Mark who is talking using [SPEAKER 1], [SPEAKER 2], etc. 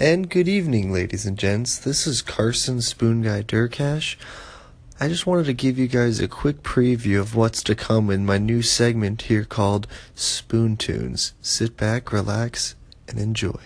[SPEAKER 1] And good evening, ladies and gents. This is Carson Spoon Guy Durkash. I just wanted to give you guys a quick preview of what's to come in my new segment here called Spoon Tunes. Sit back, relax, and enjoy.